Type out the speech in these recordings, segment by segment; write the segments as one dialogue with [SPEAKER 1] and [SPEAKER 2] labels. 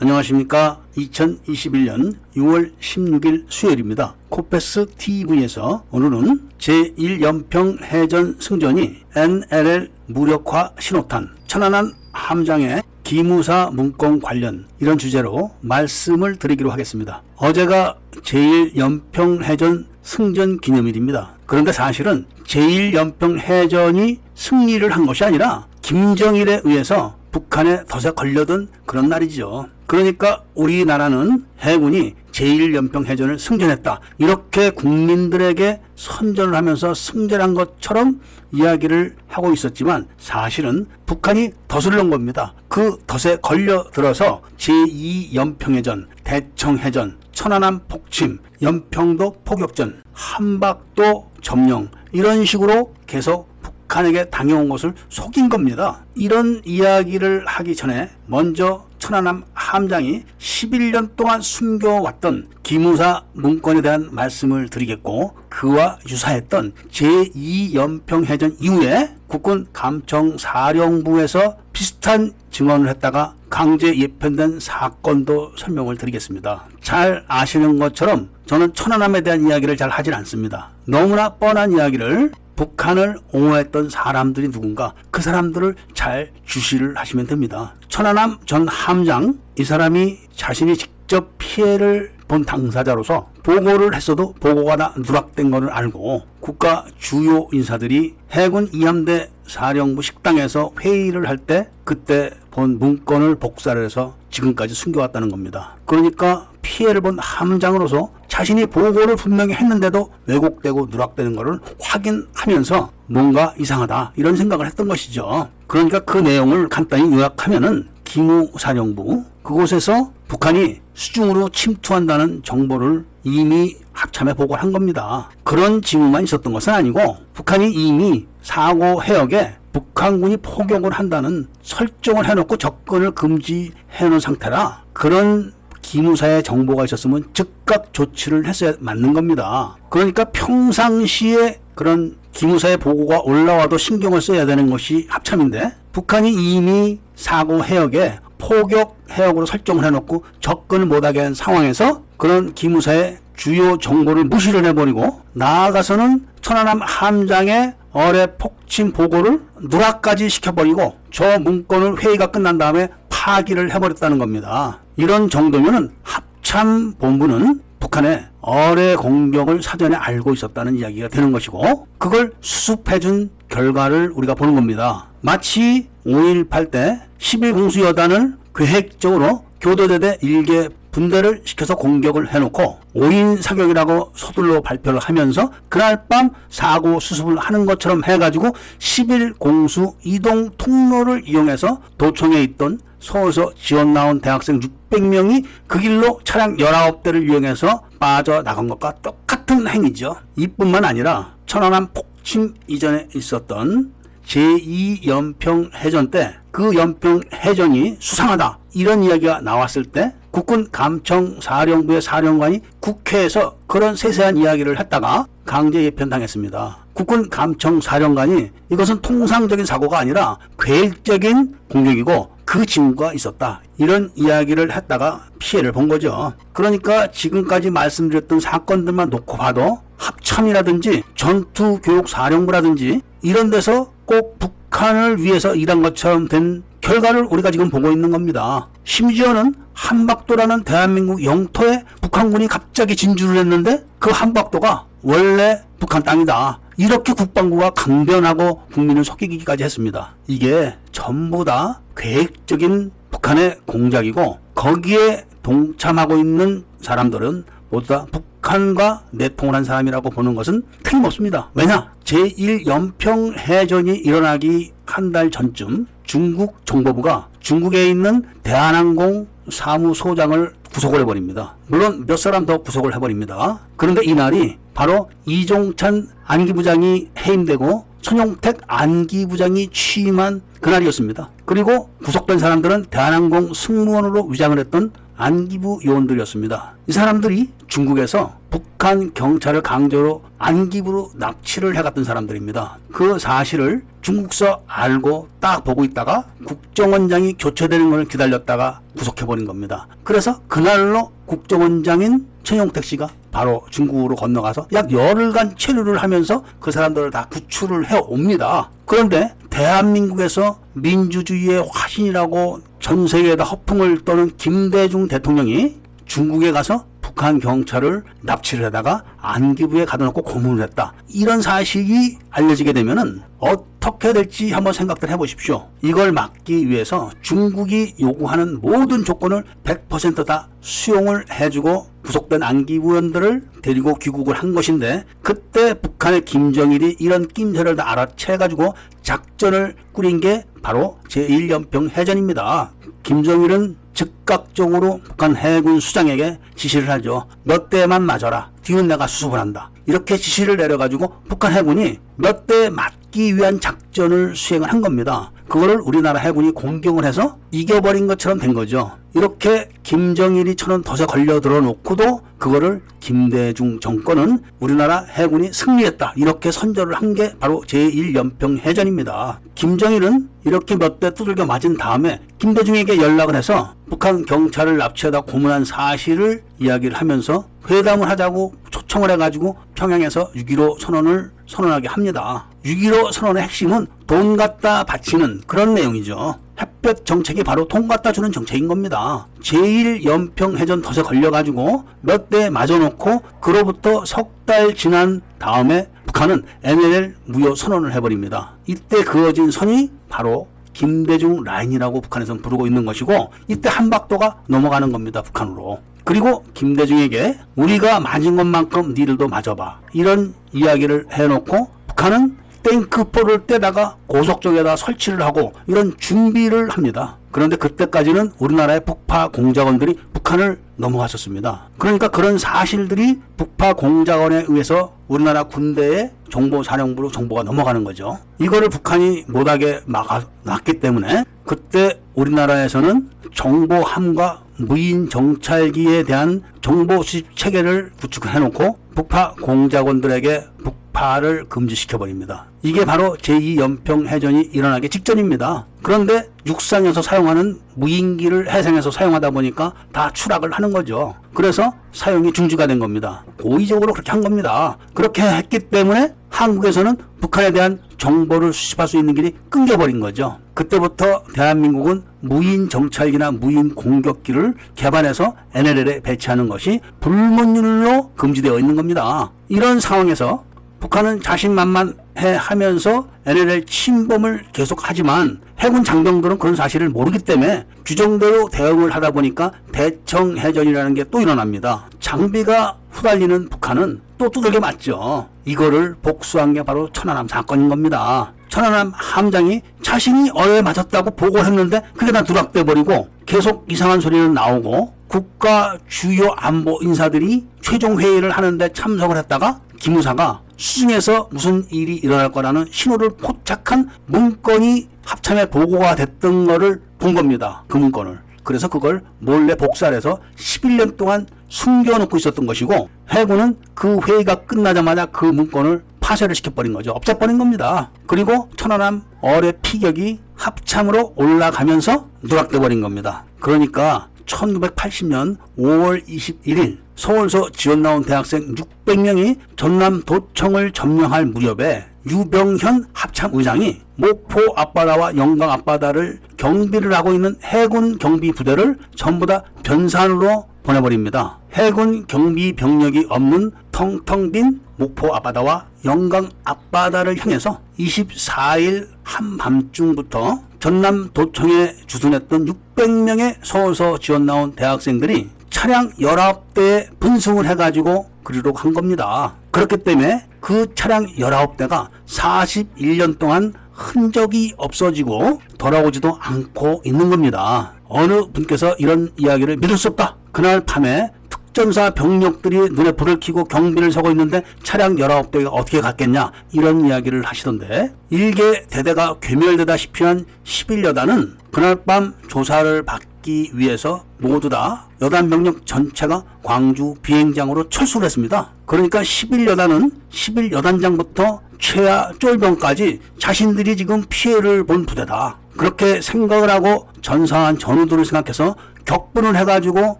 [SPEAKER 1] 안녕하십니까. 2021년 6월 16일 수요일입니다. 코페스 TV에서 오늘은 제1연평 해전 승전이 NLL 무력화 신호탄 천안함 함장의 기무사 문건 관련 이런 주제로 말씀을 드리기로 하겠습니다. 어제가 제1연평 해전 승전 기념일입니다. 그런데 사실은 제1연평 해전이 승리를 한 것이 아니라 김정일에 의해서 북한의 덫에 걸려든 그런 날이죠. 그러니까 우리나라는 해군이 제1연평 해전을 승전했다. 이렇게 국민들에게 선전을 하면서 승전한 것처럼 이야기를 하고 있었지만 사실은 북한이 덫을 놓은 겁니다. 그 덫에 걸려들어서 제2연평해전, 대청해전, 천안함 폭침, 연평도 포격전, 한박도 점령 이런 식으로 계속 북한에게 당해온 것을 속인 겁니다. 이런 이야기를 하기 전에 먼저 천안함 함장이 11년 동안 숨겨왔던 기무사 문건에 대한 말씀을 드리겠고 그와 유사했던 제2연평해전 이후에 국군 감청사령부에서 비슷한 증언을 했다가 강제 예편된 사건도 설명을 드리겠습니다. 잘 아시는 것처럼 저는 천안함에 대한 이야기를 잘 하진 않습니다. 너무나 뻔한 이야기를 북한을 옹호했던 사람들이 누군가 그 사람들을 잘 주시를 하시면 됩니다. 천안함 전 함장 이 사람이 자신이 직접 피해를 본 당사자로서 보고를 했어도 보고가 다 누락된 것을 알고 국가 주요 인사들이 해군 이함대 사령부 식당에서 회의를 할 때 그때 본 문건을 복사를 해서 지금까지 숨겨왔다는 겁니다. 그러니까 피해를 본 함장으로서 자신이 보고를 분명히 했는데도 왜곡되고 누락되는 것을 확인하면서 뭔가 이상하다 이런 생각을 했던 것이죠. 그러니까 그 내용을 간단히 요약하면은 기무 사령부 그곳에서 북한이 수중으로 침투한다는 정보를 이미 합참에 보고를 한 겁니다. 그런 징후만 있었던 것은 아니고 북한이 이미 사고 해역에 북한군이 포격을 한다는 설정을 해놓고 접근을 금지해 놓은 상태라 그런 기무사의 정보가 있었으면 즉각 조치를 했어야 맞는 겁니다. 그러니까 평상시에 그런 기무사의 보고가 올라와도 신경을 써야 되는 것이 합참인데 북한이 이미 사고 해역에 포격 해역으로 설정을 해놓고 접근을 못하게 한 상황에서 그런 기무사의 주요 정보를 무시를 해버리고 나아가서는 천안함 함장의 어뢰 폭침 보고를 누락까지 시켜버리고 저 문건을 회의가 끝난 다음에 파기를 해버렸다는 겁니다. 이런 정도면은 합참 본부는 북한의 어뢰 공격을 사전에 알고 있었다는 이야기가 되는 것이고 그걸 수습해준 결과를 우리가 보는 겁니다. 마치 5.18 때 11공수여단을 계획적으로 교도대대 일개 분대를 시켜서 공격을 해놓고 5인 사격이라고 서둘러 발표를 하면서 그날 밤 사고 수습을 하는 것처럼 해가지고 11공수 이동 통로를 이용해서 도청에 있던 서울서 지원 나온 대학생 600명이 그 길로 차량 19대를 이용해서 빠져나간 것과 똑같은 행위죠. 이뿐만 아니라 천안함 폭침 이전에 있었던 제2연평 해전 때 그 연평 해전이 수상하다 이런 이야기가 나왔을 때 국군 감청 사령부의 사령관이 국회에서 그런 세세한 이야기를 했다가 강제 예편당했습니다. 국군 감청 사령관이 이것은 통상적인 사고가 아니라 계획적인 공격이고 그 징후가 있었다. 이런 이야기를 했다가 피해를 본 거죠. 그러니까 지금까지 말씀드렸던 사건들만 놓고 봐도 합참이라든지 전투교육사령부라든지 이런 데서 꼭 북 한을 위해서 일한 것처럼 된 결과를 우리가 지금 보고 있는 겁니다. 심지어는 한박도라는 대한민국 영토에 북한군이 갑자기 진주를 했는데 그 한박도가 원래 북한 땅이다. 이렇게 국방부가 강변하고 국민을 속이기까지 했습니다. 이게 전부 다 계획적인 북한의 공작이고 거기에 동참하고 있는 사람들은 모두 다 북한과 내통을 한 사람이라고 보는 것은 틀림없습니다. 왜냐? 제1연평 해전이 일어나기 한 달 전쯤 중국 정보부가 중국에 있는 대한항공 사무소장을 구속을 해버립니다. 물론 몇 사람 더 구속을 해버립니다. 그런데 이날이 바로 이종찬 안기부장이 해임되고 천용택 안기부장이 취임한 그날이었습니다. 그리고 구속된 사람들은 대한항공 승무원으로 위장을 했던 안기부 요원들이었습니다. 이 사람들이 중국에서 북한 경찰을 강제로 안기부로 납치를 해갔던 사람들입니다. 그 사실을 중국서 알고 딱 보고 있다가 국정원장이 교체되는 걸 기다렸다가 구속해버린 겁니다. 그래서 그날로 국정원장인 최용택 씨가 바로 중국으로 건너가서 약 열흘간 체류를 하면서 그 사람들을 다 구출을 해 옵니다. 그런데 대한민국에서 민주주의의 화신이라고 전 세계에다 허풍을 떠는 김대중 대통령이 중국에 가서 북한 경찰을 납치를 하다가 안기부에 가둬놓고 고문을 했다. 이런 사실이 알려지게 되면은 어떻게 될지 한번 생각들 해보십시오. 이걸 막기 위해서 중국이 요구하는 모든 조건을 100%다 수용을 해주고 구속된 안기부원들을 데리고 귀국을 한 것인데 그때 북한의 김정일이 이런 낌새를 다 알아채가지고 작전을 꾸린 게 바로 제1연평 해전입니다. 김정일은 즉각적으로 북한 해군 수장에게 지시를 하죠. 몇 대만 맞아라. 뒤는 내가 수습을 한다. 이렇게 지시를 내려가지고 북한 해군이 몇 대 맞 기 위한 작전을 수행을 한 겁니다. 그거를 우리나라 해군이 공격을 해서 이겨버린 것처럼 된 거죠. 이렇게 김정일이 천원 덫에 걸려 들어 놓고도 그거를 김대중 정권은 우리나라 해군이 승리했다. 이렇게 선전을 한 게 바로 제1연평 해전입니다. 김정일은 이렇게 몇 대 두들겨 맞은 다음에 김대중에게 연락을 해서 북한 경찰을 납치하다 고문한 사실을 이야기를 하면서 회담을 하자고 초청을 해가지고 평양에서 6.15 선언을 선언하게 합니다. 6.15 선언의 핵심은 돈 갖다 바치는 그런 내용이죠. 햇볕 정책이 바로 돈 갖다 주는 정책인 겁니다. 제1연평 해전 덫에 걸려가지고 몇 대 맞아놓고 그로부터 석 달 지난 다음에 북한은 NLL 무효 선언을 해버립니다. 이때 그어진 선이 바로 김대중 라인이라고 북한에서는 부르고 있는 것이고 이때 한박도가 넘어가는 겁니다. 북한으로. 그리고 김대중에게 우리가 맞은 것만큼 니들도 맞아봐. 이런 이야기를 해놓고 북한은 탱크포를 떼다가 고속정에다 설치를 하고 이런 준비를 합니다. 그런데 그때까지는 우리나라의 북파 공작원들이 북한을 넘어갔었습니다. 그러니까 그런 사실들이 북파 공작원에 의해서 우리나라 군대의 정보사령부로 정보가 넘어가는 거죠. 이거를 북한이 못하게 막아놨기 때문에 그때 우리나라에서는 정보함과 무인 정찰기에 대한 정보 수집 체계를 구축해 놓고 북파 공작원들에게 북파를 금지시켜 버립니다. 이게 바로 제2연평 해전이 일어나기 직전입니다. 그런데 육상에서 사용하는 무인기를 해상에서 사용하다 보니까 다 추락을 하는 거죠. 그래서 사용이 중지가 된 겁니다. 고의적으로 그렇게 한 겁니다. 그렇게 했기 때문에 한국에서는 북한에 대한 정보를 수집할 수 있는 길이 끊겨버린 거죠. 그때부터 대한민국은 무인 정찰기나 무인 공격기를 개발해서 NLL에 배치하는 것이 불문율로 금지되어 있는 겁니다. 이런 상황에서 북한은 자신만만해 하면서 NLL 침범을 계속하지만 해군 장병들은 그런 사실을 모르기 때문에 규정대로 대응을 하다 보니까 대청해전이라는 게 또 일어납니다. 장비가 후달리는 북한은 또 두들겨 맞죠. 이거를 복수한 게 바로 천안함 사건인 겁니다. 천안함 함장이 자신이 어에 맞았다고 보고했는데 그게 다 누락돼 버리고 계속 이상한 소리는 나오고 국가 주요 안보 인사들이 최종 회의를 하는데 참석을 했다가 기무사가 수중에서 무슨 일이 일어날 거라는 신호를 포착한 문건이 합참에 보고가 됐던 거를 본 겁니다. 그 문건을. 그래서 그걸 몰래 복사해서 11년 동안 숨겨놓고 있었던 것이고 해군은 그 회의가 끝나자마자 그 문건을 파쇄를 시켜버린 거죠. 없애버린 겁니다. 그리고 천안함 어뢰 피격이 합참으로 올라가면서 누락돼 버린 겁니다. 그러니까 1980년 5월 21일 서울서 지원 나온 대학생 600명이 전남 도청을 점령할 무렵에 유병현 합참 의장이 목포 앞바다와 영광 앞바다를 경비를 하고 있는 해군 경비 부대를 전부 다 변산으로 보내버립니다. 해군 경비 병력이 없는 텅텅 빈 목포 앞바다와 영광 앞바다를 향해서 24일 한밤중부터 전남 도청에 주둔했던 600명의 서울서 지원 나온 대학생들이 차량 19대에 분승을 해가지고 그리로 간 겁니다. 그렇기 때문에 그 차량 19대가 41년 동안 흔적이 없어지고 돌아오지도 않고 있는 겁니다. 어느 분께서 이런 이야기를 믿을 수 없다. 그날 밤에 특전사 병력들이 눈에 불을 켜고 경비를 서고 있는데 차량 19대가 어떻게 갔겠냐 이런 이야기를 하시던데 일개 대대가 괴멸되다시피 한 11여단은 그날 밤 조사를 받기 위해서 모두 다 여단 병력 전체가 광주 비행장으로 철수를 했습니다. 그러니까 11여단은 11여단장부터 최하 쫄병까지 자신들이 지금 피해를 본 부대다. 그렇게 생각을 하고 전사한 전우들을 생각해서 격분을 해가지고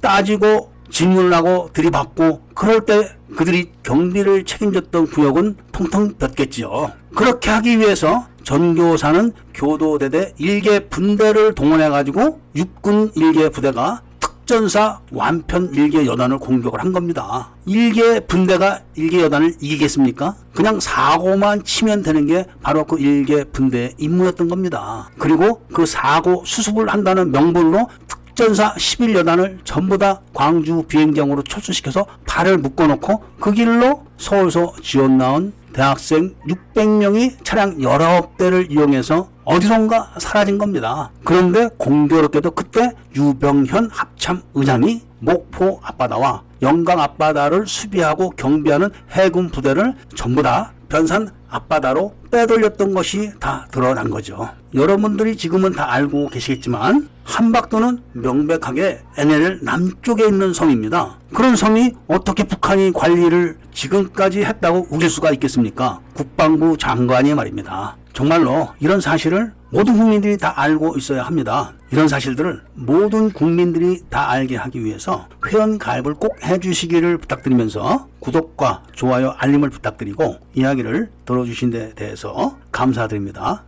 [SPEAKER 1] 따지고 질문을 하고 들이받고 그럴 때 그들이 경비를 책임졌던 구역은 통통 볕겠지요. 그렇게 하기 위해서 전교사는 교도대대 일개 분대를 동원해가지고 육군 일개 부대가 특전사 완편 일개 여단을 공격을 한 겁니다. 일개 분대가 일개 여단을 이기겠습니까? 그냥 사고만 치면 되는 게 바로 그 일개 분대의 임무였던 겁니다. 그리고 그 사고 수습을 한다는 명분으로 특전사 11여단을 전부 다 광주 비행장으로 철수시켜서 발을 묶어놓고 그 길로 서울서 지원 나온 대학생 600명이 차량 19대를 이용해서 어디선가 사라진 겁니다. 그런데 공교롭게도 그때 유병현 합 참 의장이 목포 앞바다와 영강 앞바다를 수비하고 경비하는 해군 부대를 전부 다 변산 앞바다로 빼돌렸던 것이 다 드러난 거죠. 여러분들이 지금은 다 알고 계시겠지만 한박도는 명백하게 NLL 남쪽에 있는 섬입니다. 그런 섬이 어떻게 북한이 관리를 지금까지 했다고 우길 수가 있겠습니까? 국방부 장관이 말입니다. 정말로 이런 사실을 모든 국민들이 다 알고 있어야 합니다. 이런 사실들을 모든 국민들이 다 알게 하기 위해서 회원 가입을 꼭 해주시기를 부탁드리면서 구독과 좋아요 알림을 부탁드리고 이야기를 들어주신 데 대해서 감사드립니다.